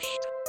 lead.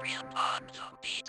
Adrian on the beat.